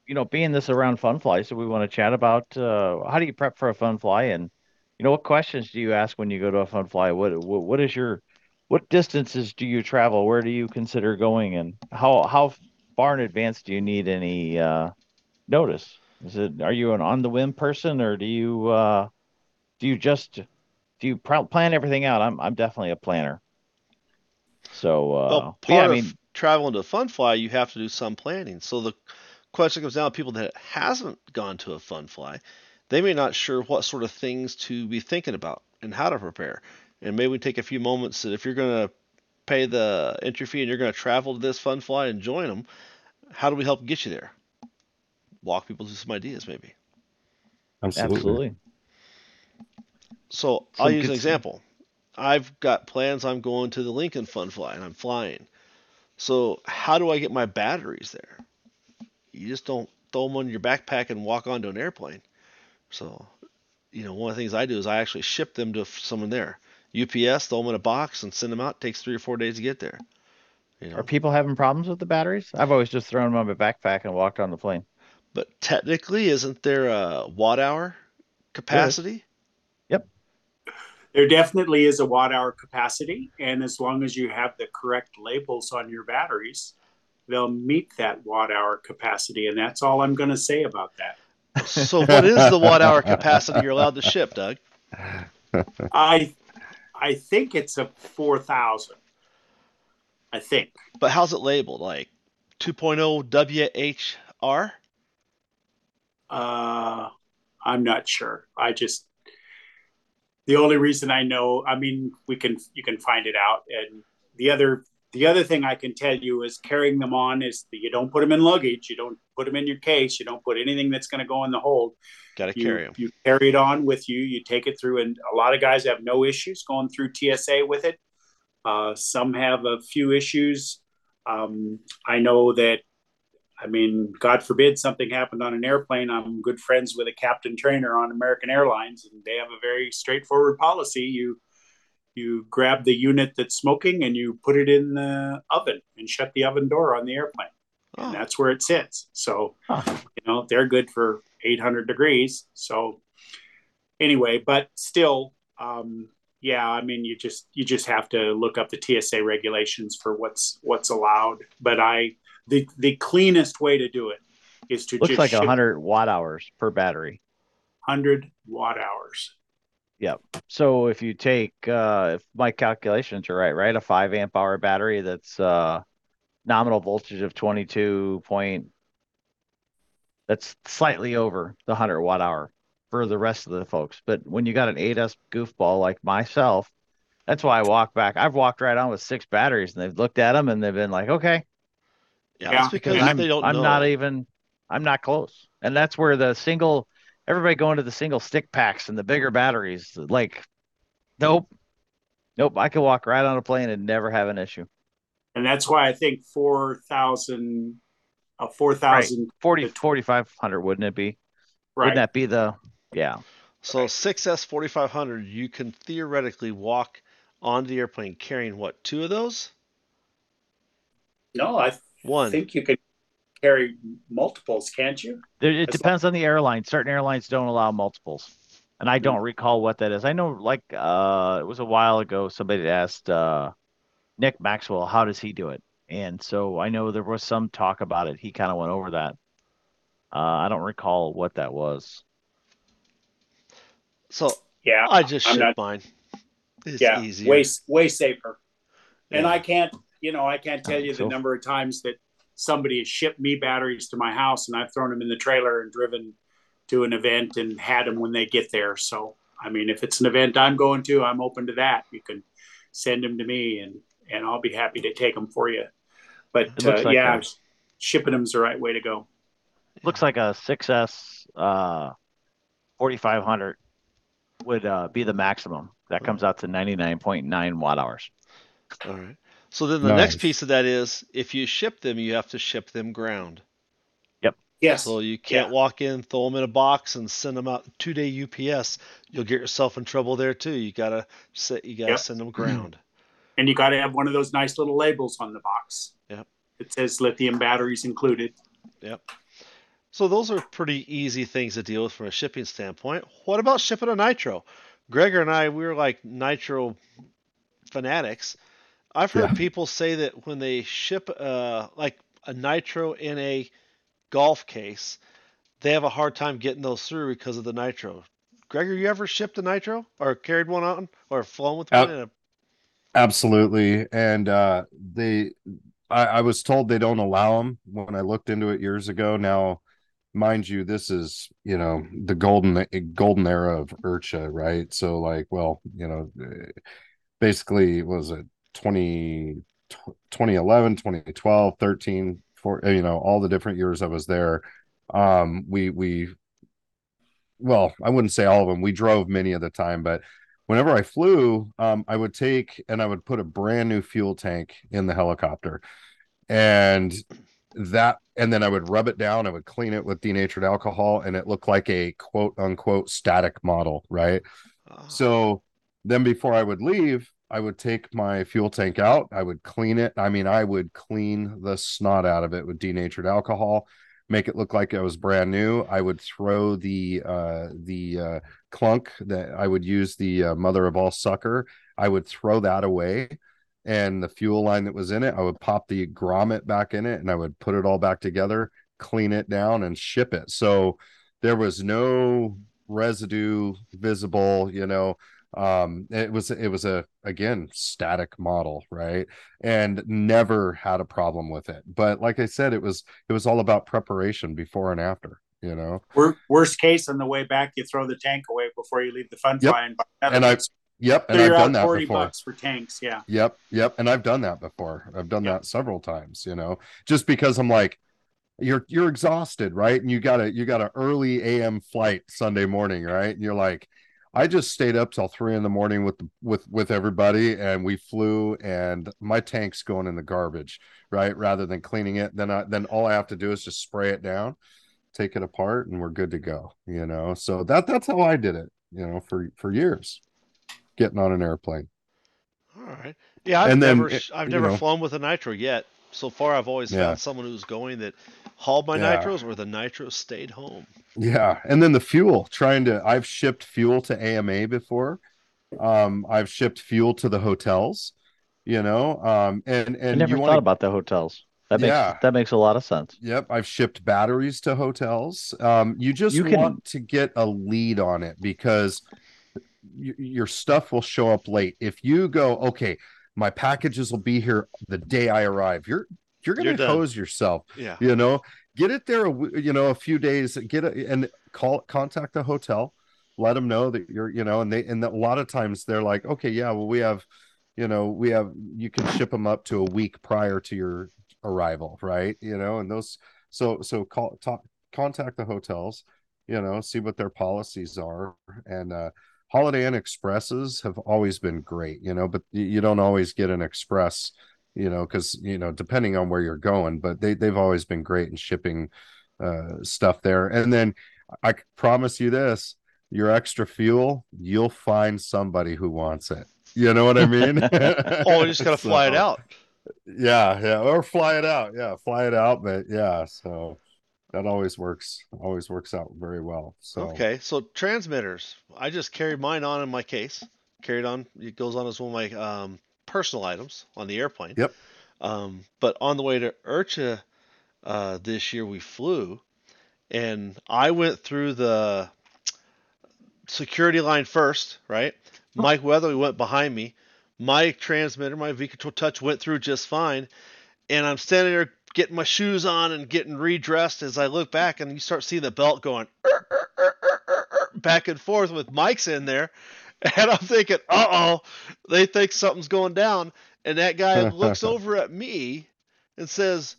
you know being this around fun fly? So we want to chat about uh how do you prep for a fun fly and you know what questions do you ask when you go to a fun fly? What what, what is your what distances do you travel? Where do you consider going and how how far in advance do you need any uh notice? Is it are you an on the whim person or do you uh do you just do you pr- plan everything out? I'm I'm definitely a planner. So uh well, yeah, part I mean of traveling to a fun fly, you have to do some planning. So the question comes down to people that hasn't gone to a fun fly. They may not sure what sort of things to be thinking about and how to prepare. And maybe we take a few moments that if you're going to pay the entry fee and you're going to travel to this fun fly and join them, how do we help get you there? Walk people through some ideas, maybe. Absolutely. absolutely. So I'll use an stuff. example. I've got plans. I'm going to the Lincoln Fun Fly and I'm flying. So how do I get my batteries there? You just don't throw them on your backpack and walk onto an airplane. So, you know, one of the things I do is I actually ship them to someone there. UPS, throw them in a box and send them out. takes three or four days to get there. You know, Are people having problems with the batteries? I've always just thrown them on my backpack and walked on the plane. but technically, isn't there a watt hour capacity? Yep. There definitely is a watt hour capacity and as long as you have the correct labels on your batteries they'll meet that watt hour capacity and that's all i'm going to say about that So what is the watt hour capacity you're allowed to ship, Doug? i i think it's a 4000 i think But how's it labeled? Like 2.0 WHR? uh i'm not sure i just the only reason I know, I mean, we can you can find it out. And the other the other thing I can tell you is carrying them on is you don't put them in luggage, you don't put them in your case, you don't put anything that's going to go in the hold. Got to carry them. you carry it on with you, you take it through, and a lot of guys have no issues going through TSA with it. Uh, some have a few issues. Um, I know that I mean, God forbid something happened on an airplane. I'm good friends with a captain trainer on American Airlines, and they have a very straightforward policy. You you grab the unit that's smoking and you put it in the oven and shut the oven door on the airplane, Oh, and that's where it sits. So Huh. you know they're good for 800 degrees. So anyway, but still, um, yeah, I mean, you just you just have to look up the TSA regulations for what's what's allowed. But I the the cleanest way to do it is to Looks just like ship 100 watt hours per battery. 100 watt hours. So if you take, uh, if my calculations are right, right, a five amp hour battery that's uh, nominal voltage of 22 point, that's slightly over the 100 watt hour for the rest of the folks. But when you got an 8S goofball like myself, that's why I walk back. I've walked right on with six batteries and they've looked at them and they've been like, okay, yeah, Yeah, that's because because I'm, they don't I'm know. not even I'm not close. And that's where the single everybody going to the single stick packs and the bigger batteries. Like, nope. Nope. I could walk right on a plane and never have an issue. And that's why I think 4,000 a 4,000 40 The- 4500 wouldn't it be? right. Wouldn't that be the yeah. So 6S 4500, you can theoretically walk on the airplane carrying what? Two of those? No, I One. think you can carry multiples, can't you? There, it As depends on the airline. Certain airlines don't allow multiples. And I don't recall what that is. I know like uh it was a while ago somebody asked uh Nick Maxwell how does he do it? And so I know there was some talk about it. He kind of went over that. Uh I don't recall what that was. So Yeah. I just ship not- mine. It's yeah. easier. Way way safer. And I can't, you know, I can't tell you the number of times that somebody has shipped me batteries to my house and I've thrown them in the trailer and driven to an event and had them when they get there. So, I mean, if it's an event I'm going to, I'm open to that. You can send them to me and, and I'll be happy to take them for you. But uh, like yeah, a- shipping them's the right way to go. Looks like a 6S uh 4500 would uh be the maximum. That comes out to 99.9 watt hours. All right. So then the next piece of that is if you ship them, you have to ship them ground. Yep. Yes. So you can't Yeah. walk in, throw them in a box, and send them out two day UPS. You'll get yourself in trouble there too. You gotta set, you gotta Yep. send them ground. [clears throat] and you got to have one of those nice little labels on the box. Yep. It says lithium batteries included. Yep. So those are pretty easy things to deal with from a shipping standpoint. What about shipping a nitro? Greggor and I, we were like nitro fanatics. I've heard Yeah. people say that when they ship uh, like a nitro in a golf case, they have a hard time getting those through because of the nitro. Greggor, you ever shipped a nitro or carried one on or flown with one? In a, Absolutely. And uh they I, I was told they don't allow them when I looked into it years ago. Now, mind you, this is, you know, the golden golden era of IRCHA, right? So like, well, you know, eh, basically was it 20 2011, 2012, 13, for you know, all the different years I was there. Um we we well, I wouldn't say all of them. We drove many of the time, but whenever I flew, um, I would take and I would put a brand new fuel tank in the helicopter, and that, and then I would rub it down. I would clean it with denatured alcohol, and it looked like a quote unquote static model, right? oh, So then before I would leave, I would take my fuel tank out. I would clean it. I mean, I would clean the snot out of it with denatured alcohol, make it look like it was brand new. I would throw the uh the uh clunk that I would use the uh, mother of all sucker. I would throw that away and the fuel line that was in it, I would pop the grommet back in it and I would put it all back together, clean it down and ship it. So there was no residue visible, you know, um it was it was a again static model right and never had a problem with it but like i said it was it was all about preparation before and after you know. Worst case on the way back, you throw the tank away before you leave the fun Yep. fly and i yep and i've done that forty before. bucks for tanks. Yeah. Yep, yep, and I've done that before. I've done Yep. that several times, you know, just because I'm like you're you're exhausted, right? And you got a you got an early AM flight Sunday morning, right? And you're like I just stayed up till 3 in the morning with with with everybody and we flew and my tank's going in the garbage, right? Rather than cleaning it, then I then all I have to do is just spray it down, take it apart and we're good to go, you know. So that that's how I did it, you know, for for years. Getting on an airplane. All right. Yeah, I've And then, never, sh- I've never know- flown with a nitro yet. So far, I've always Yeah. found someone who's going that hauled my Yeah. nitros, or the nitros stayed home. Yeah, and then the fuel, trying to I've shipped fuel to AMA before. Um, I've shipped fuel to the hotels, you know. Um, and I and never you thought want about the hotels. That makes Yeah. that makes a lot of sense. Yep, I've shipped batteries to hotels. Um, you just You can- want to get a lead on it because y- your stuff will show up late. If you go, okay, my packages will be here the day I arrive. You're you're You're gonna done. hose yourself. Yeah. you know get it there a you know a few days get it and call contact the hotel let them know that you're you know and they and a lot of times they're like okay yeah well we have you know we have you can ship them up to a week prior to your arrival right you know and those so so call talk contact the hotels you know see what their policies are and uh holiday inn expresses have always been great you know but you don't always get an express you know because you know depending on where you're going but they, they've always been great in shipping uh stuff there and then I promise you this your extra fuel you'll find somebody who wants it you know what i mean [laughs] Oh, you just gotta [laughs] fly it out. yeah yeah or fly it out yeah fly it out but yeah so that always works always works out very well so Okay, so transmitters. I just carried mine on in my case. Carried on. It goes on as one of my um, personal items on the airplane. Yep. Um, but on the way to IRCHA uh, this year, we flew, and I went through the security line first. Right. Mike Weatherly went behind me. My transmitter, my V Control Touch, went through just fine, and I'm standing there getting my shoes on and getting redressed as I look back, and you start seeing the belt going back and forth with Mike's in there. [laughs] And I'm thinking, uh oh, they think something's going down. And that guy [laughs] looks over at me and says,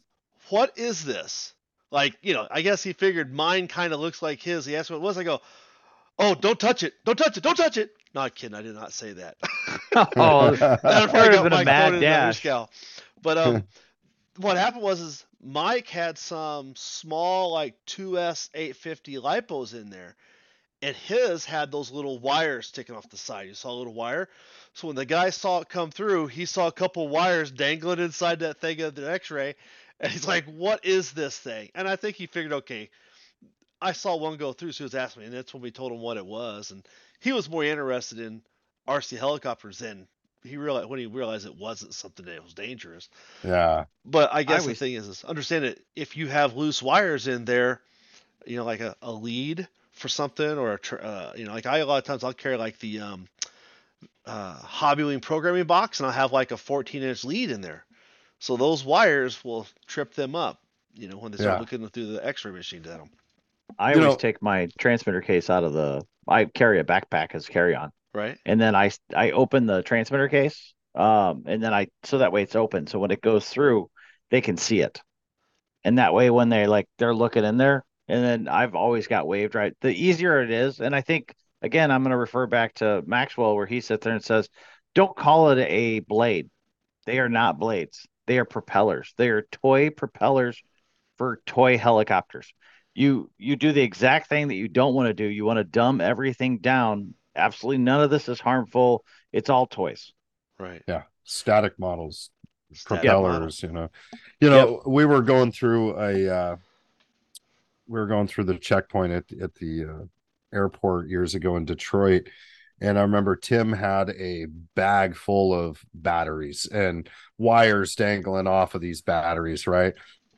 What is this? Like, you know, I guess he figured mine kind of looks like his. He asked what it was. I go, Oh, don't touch it. Don't touch it. Don't touch it. Not kidding. I did not say that. [laughs] oh, That That probably would've got been a Mike mad the dash. rescal. But um, what happened was is Mike had some small like 2S 850 lipos in there, and his had those little wires sticking off the side. You saw a little wire. So when the guy saw it come through, he saw a couple wires dangling inside that thing of the X-ray, and he's like, "What is this thing?" And I think he figured, okay, I saw one go through, so he was asking me, and that's when we told him what it was, and he was more interested in RC helicopters than he realized when he realized it wasn't something that was dangerous. yeah But I guess always- the thing is, is understand it. If you have loose wires in there, you know, like a, a lead for something, or a tr- uh, you know, like I a lot of times I'll carry like the um, uh, Hobbywing programming box, and I'll have like a 14 inch lead in there. So those wires will trip them up. You know, when they start Yeah. looking through the X-ray machine at them, I You always know- take my transmitter case out of the. I carry a backpack as carry on, right? and then I I open the transmitter case, um, and then I so that way it's open, so when it goes through, they can see it, and that way when they like they're looking in there, and then I've always got waved right. The easier it is, and I think again I'm going to refer back to Maxwell where he sits there and says, "Don't call it a blade. They are not blades. They are propellers. They are toy propellers for toy helicopters." you you do the exact thing that you don't want to do. You want to dumb everything down. Absolutely none of this is harmful. It's all toys. Right. yeah static models Static model. propellers you know you know we were going through a uh we were going through the checkpoint at at the uh, airport years ago in detroit and i remember tim had a bag full of batteries and wires dangling off of these batteries right?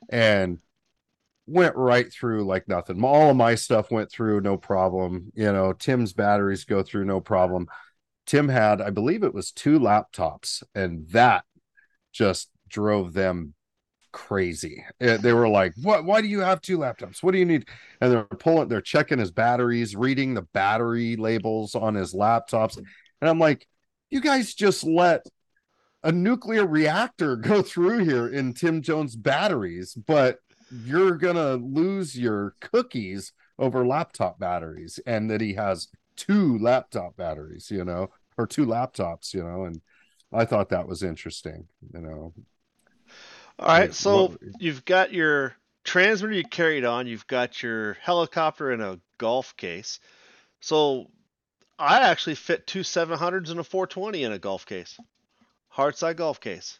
And went right through like nothing. All of my stuff went through no problem. You know tim's batteries go through no problem. Tim had i believe it was two laptops and that just drove them crazy. Uh, They were like, "What? Why do you have two laptops? What do you need?" And they're pulling, they're checking his batteries, reading the battery labels on his laptops, and I'm like, "You guys just let a nuclear reactor [laughs] go through here in Tim Jones batteries, but you're gonna lose your cookies over laptop batteries, and that he has two laptop batteries, you know, or two laptops, you know, and." I thought that was interesting, you know. All right, so you've got your transmitter you carried on, you've got your helicopter in a golf case. So I actually fit two 700s and a 420 in a golf case, hard side golf case.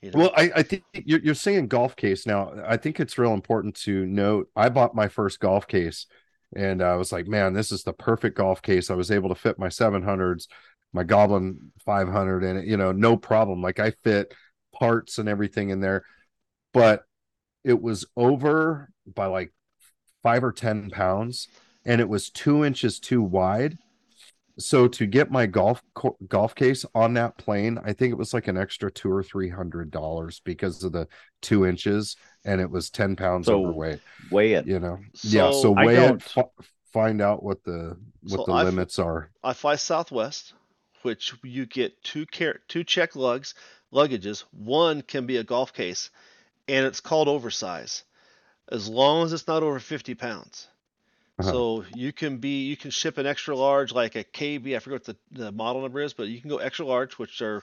You know? Well, I, I think you're, you're saying golf case now. I think it's real important to note. I bought my first golf case, and I was like, "Man, this is the perfect golf case." I was able to fit my 700s, my Goblin 500, and you know, no problem. Like I fit parts and everything in there, but it was over by like five or ten pounds, and it was two inches too wide. So to get my golf co- golf case on that plane, I think it was like an extra two or three hundred dollars because of the two inches, and it was ten pounds So, overweight. Weigh it. You know, yeah. So So- I weigh it, don't- find out what the what So the I've- limits are. I fly Southwest, which you get two car- two check lugs luggages. One can be a golf case, and it's called oversize, as long as it's not over 50 pounds. Uh-huh. So you can be you can ship an extra large like a KB. I forget what the, the model number is, but you can go extra large, which are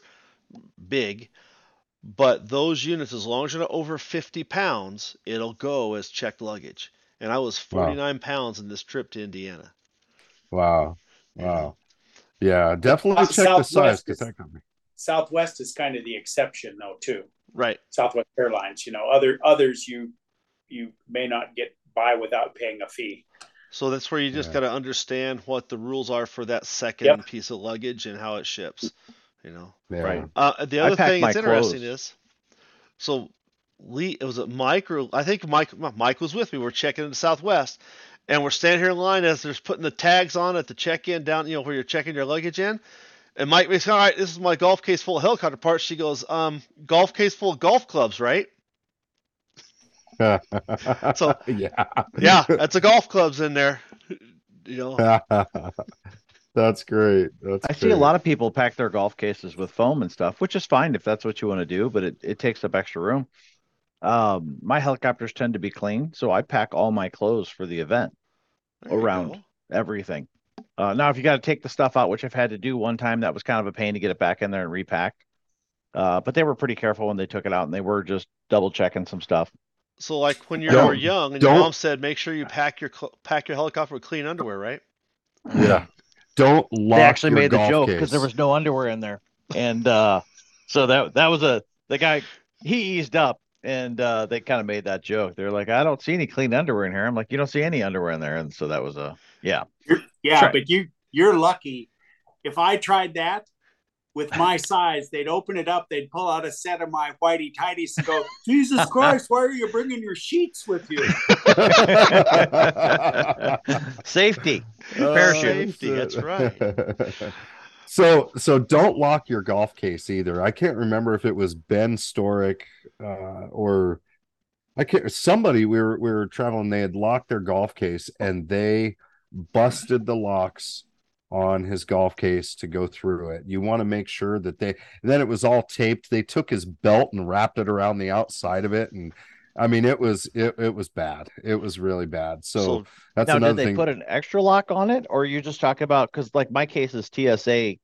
big. But those units, as long as you're not over 50 pounds, it'll go as checked luggage. And I was Wow. 49 pounds in this trip to Indiana. Wow, wow, yeah. Definitely Uh, check the size Southwest because is- that company. Southwest is kind of the exception, though, too. Right. Southwest Airlines. You know, other others you you may not get by without paying a fee. So that's where you just Yeah. got to understand what the rules are for that second Yep. piece of luggage and how it ships. You know. Yeah. Right. Uh, the other thing my that's interesting clothes. is, so Lee, it was a Mike or I think Mike. Mike was with me. We're checking into Southwest, and we're standing here in line as there's putting the tags on at the check-in down. You know where you're checking your luggage in. And Mike makes, all right, this is my golf case full of helicopter parts. She goes, um, golf case full of golf clubs, right? [laughs] So- yeah, Yeah, that's a golf clubs in there. You know, [laughs] that's great. That's I see a lot of people pack their golf cases with foam and stuff, which is fine if that's what you want to do, but it, it takes up extra room. Um, my helicopters tend to be clean, so I pack all my clothes for the event, There around. everything. Uh, now, if you got to take the stuff out, which I've had to do one time, that was kind of a pain to get it back in there and repack. Uh, but they were pretty careful when they took it out, and they were just double checking some stuff. So like when you Don't- were young and your mom said, make sure you pack your pack your helicopter with clean underwear, right? Yeah. Don't lock they actually your made the joke because there was no underwear in there, and uh, so that that was a the guy he eased up, and uh, they kind of made that joke. They're like, "I don't see any clean underwear in here." I'm like, "You don't see any underwear in there," and so that was a yeah. You're, yeah, Sure. but you you're lucky. If I tried that with my [laughs] size, they'd open it up, they'd pull out a set of my whitey tighties and go, [laughs] Jesus Christ, why are you bringing your sheets with you? [laughs] Safety. Oh, Parachute. Safety, that's right. so so don't lock your golf case either. I can't remember if it was Ben Storick uh, or I can't somebody we were we were traveling, they had locked their golf case and they busted the locks on his golf case to go through it. You want to make sure that they then it was all taped. They took his belt and wrapped it around the outside of it and I mean it was it, it was bad. It was really bad. So, So, that's now, another did they thing. put an extra lock on it, or you just talking about because like my case is TSA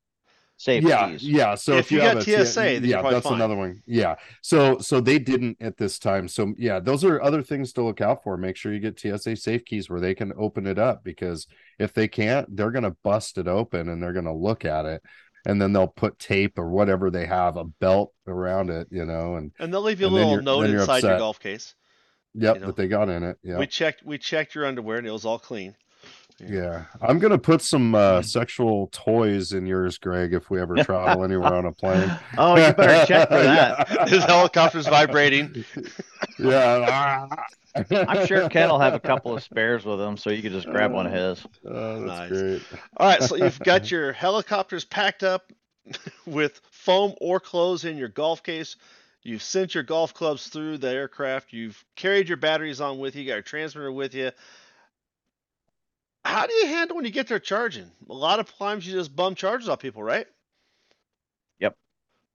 safeties? Yeah, yeah. So If if, you you, got have a T- TSA, yeah, that's fine. another one. Yeah. So so they didn't at this time. So yeah, those are other things to look out for. Make sure you get TSA safe keys where they can open it up because if they can't, they're gonna bust it open and they're gonna look at it. And then they'll put tape or whatever they have, a belt around it, you know, and and they'll leave you a little note inside your golf case. yep, You know. that they got in it. Yeah. We checked we checked your underwear and it was all clean. Yeah, I'm gonna put some uh, sexual toys in yours, Greg, if we ever [laughs] travel anywhere on a plane. Oh, you better check for that. [laughs] His helicopter's vibrating. Yeah, I'm sure Ken will have a [laughs] couple of spares with him, so you could just grab one of his. Oh, that's Nice. great. All right, so you've got your helicopters packed up with foam or clothes in your golf case. You've sent your golf clubs through the aircraft. You've carried your batteries on with you. You got your transmitter with you. How do you handle when you get there charging? A lot of times you just bum charges off people, right? Yep.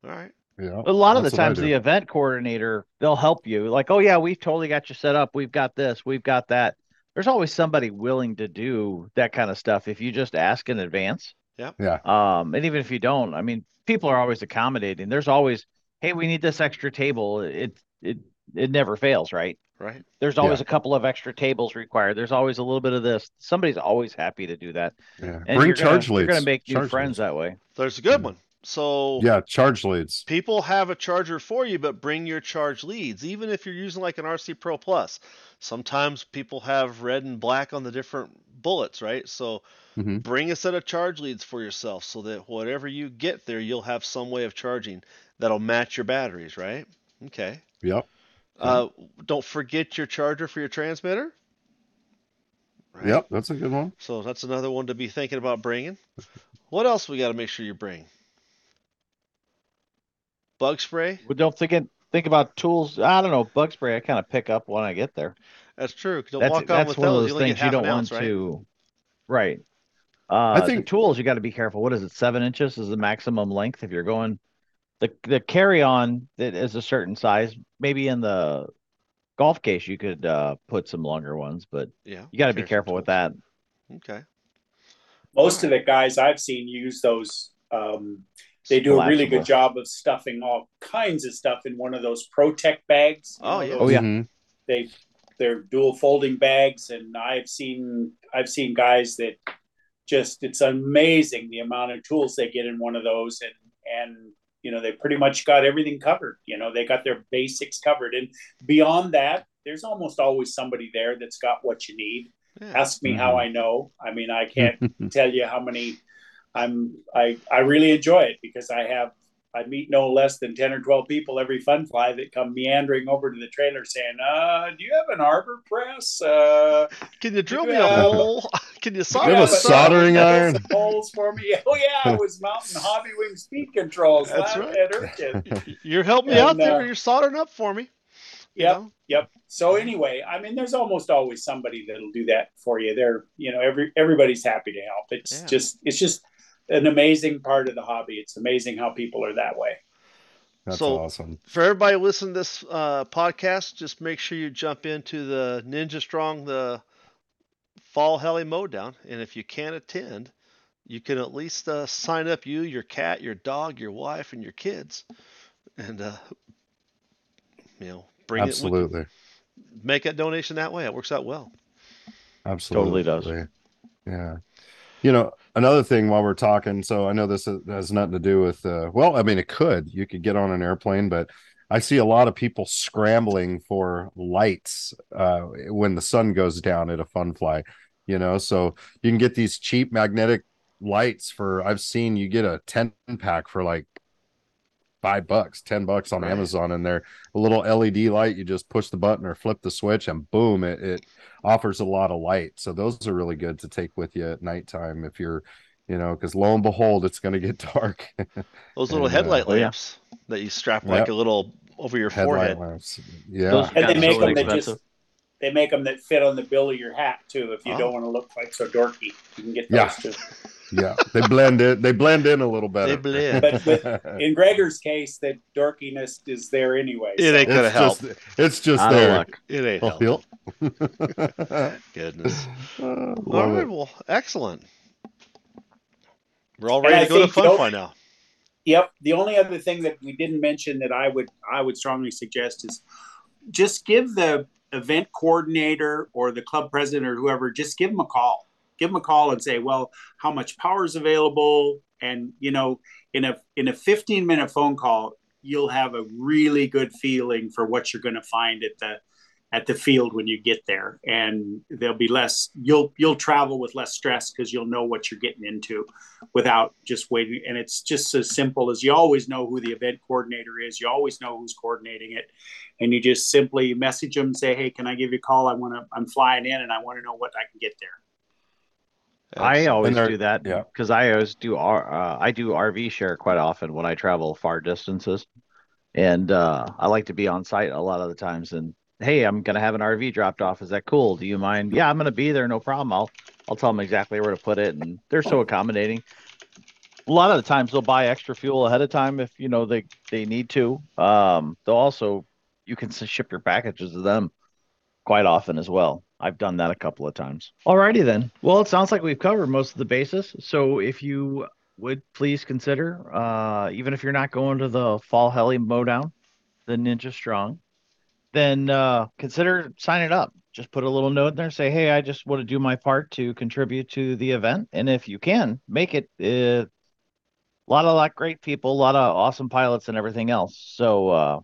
All right. Yeah. A lot of the that's what I times, the event coordinator they'll help you. Like, oh yeah, we've totally got you set up. We've got this. We've got that. There's always somebody willing to do that kind of stuff if you just ask in advance. Yeah. Yeah. Um, and even if you don't, I mean, people are always accommodating. There's always, hey, we need this extra table. It it it never fails, right? Right. There's always a couple of extra tables required. There's always a little bit of this. Somebody's always happy to do that. Yeah. And Bring you're gonna, charge You're gonna make new friends leads. that way. There's a good Mhm. one. So Yeah, charge leads. people have a charger for you, but bring your charge leads, even if you're using like an RC Pro Plus. Sometimes people have red and black on the different bullets, right? So Mhm. bring a set of charge leads for yourself so that whatever you get there, you'll have some way of charging that'll match your batteries, right? Okay. Yep. Uh, don't forget your charger for your transmitter. Right? Yep. That's a good one. So that's another one to be thinking about bringing. What else we got to make sure you bring? Bug spray. But don't think it, think about tools. I don't know. Bug spray. I kind of pick up when I get there. That's true. 'cause Don't That's walk on that's with one of those. those You things you don't an want ounce, right? to. Right. Uh, the think- tools you got to be careful. What is it? Seven inches is the maximum length if you're going. The the carry on that is a certain size. Maybe in the golf case you could uh, put some longer ones, but Yeah. you got to be careful with that. Okay. Most of the guys I've seen use those. Um, they do a really good job of stuffing all kinds of stuff in one of those Protect bags. Oh, yeah. those- Oh, yeah. Mhm. They they're dual folding bags, and I've seen I've seen guys that just it's amazing the amount of tools they get in one of those, and and you know they pretty much got everything covered. You know they got their basics covered, and beyond that, there's almost always somebody there that's got what you need. Yeah. Ask me how Mhm. I know. I mean, I can't [laughs] tell you how many I'm I I really enjoy it because I have I meet no less than ten or twelve people every fun fly that come meandering over to the trailer saying, "Uh, do you have an arbor press? Uh, Can you drill me a hole? [laughs] Can you You solder have a me but- something? soldering [laughs] iron? holes for me." [laughs] Oh yeah, It was mounting Hobbywing speed controls That's right. You're helping me And, out there. uh, You're soldering up for me. you Yep. know? Yep. So anyway, I mean, there's almost always somebody that'll do that for you. They're, you know, every everybody's happy to help. It's Yeah. just, it's just an amazing part of the hobby. It's amazing how people are that way. That's So- awesome. For everybody listening to this uh, podcast, just make sure you jump into the Ninja Strong, the fall heli Mowdown. And if you can't attend, you can at least uh, sign up you, your cat, your dog, your wife, and your kids. And, uh, you know, bring Absolutely. it, make that donation that way. It works out well. Absolutely. Totally does. Yeah. You know, another thing while we're talking, so I know this has nothing to do with, uh, well, I mean, it could. You could get on an airplane, but I see a lot of people scrambling for lights uh, when the sun goes down at a fun fly, you know, so you can get these cheap magnetic lights for, I've seen you get a 10 pack for like five bucks, 10 bucks on Right. Amazon, and they're a little LED light. You just push the button or flip the switch, and boom, it, it offers a lot of light. So those are really good to take with you at nighttime if you're, you know, because lo and behold, it's going to get [laughs] dark. Those little And, uh, headlight yeah. lamps that you strap like Yep. a little over your Headlight forehead. lamps. Yeah. Those- And they make totally them that just, they make them that fit on the bill of your hat too. If you Oh. don't want to look like so dorky, you can get those Yeah. too. [laughs] yeah. They blend in. They blend in a little better. They blend. But with- [laughs] In Greggor's case, that dorkiness is there anyway. It so- ain't gonna it's help. just, it's just Out of there. luck. It ain't Oh, helping. yep. [laughs] Goodness. Uh, All love right, it. well, excellent. We're all And ready I to go to think the Funfly only- now. Yep. The only other thing that we didn't mention that I would I would strongly suggest is just give the event coordinator or the club president or whoever just give them a call. Give them a call and say, well, how much power is available, and you know, in a in a 15 minute phone call, you'll have a really good feeling for what you're going to find at the at the field when you get there. And there'll be less you'll you'll travel with less stress because you'll know what you're getting into without just waiting. And it's just as simple as you always know who the event coordinator is. You always know who's coordinating it. And you just simply message them and say hey can i give you a call? I want to i'm flying in and i want to know what i can get there I always do that yeah. because I always do R, uh, I do RV share quite often when I travel far distances, and uh, I like to be on site a lot of the times. And hey, I'm gonna have an RV dropped off. Is that cool? Do you mind? Yeah, I'm gonna be there. No problem. I'll I'll tell them exactly where to put it, and they're so accommodating. A lot of the times they'll buy extra fuel ahead of time if you know they they need to. Um, they'll also you can ship your packages to them quite often as well. I've done that a couple of times. Alrighty then. Well, it sounds like we've covered most of the bases. So if you would please consider, uh, even if you're not going to the fall heli mowdown, the Ninja Strong, then uh, consider signing up. Just put a little note in there, and say, "Hey, I just want to do my part to contribute to the event," and if you can, make it. Uh, a lot of like great people, a lot of awesome pilots, and everything else. So, uh,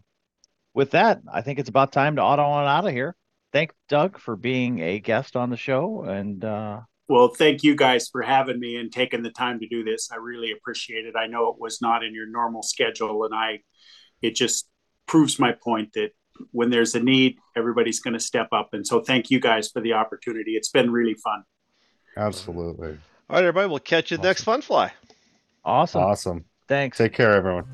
with that, I think it's about time to auto on out of here. Thank Doug for being a guest on the show, and uh, Well, thank you guys for having me and taking the time to do this. I really appreciate it. I know it was not in your normal schedule, and I, it just proves my point that when there's a need, everybody's going to step up. And so, thank you guys for the opportunity. It's been really fun. Absolutely. All right, everybody. We'll catch you next Fun Fly. awesome. Awesome. Thanks. Take care, everyone.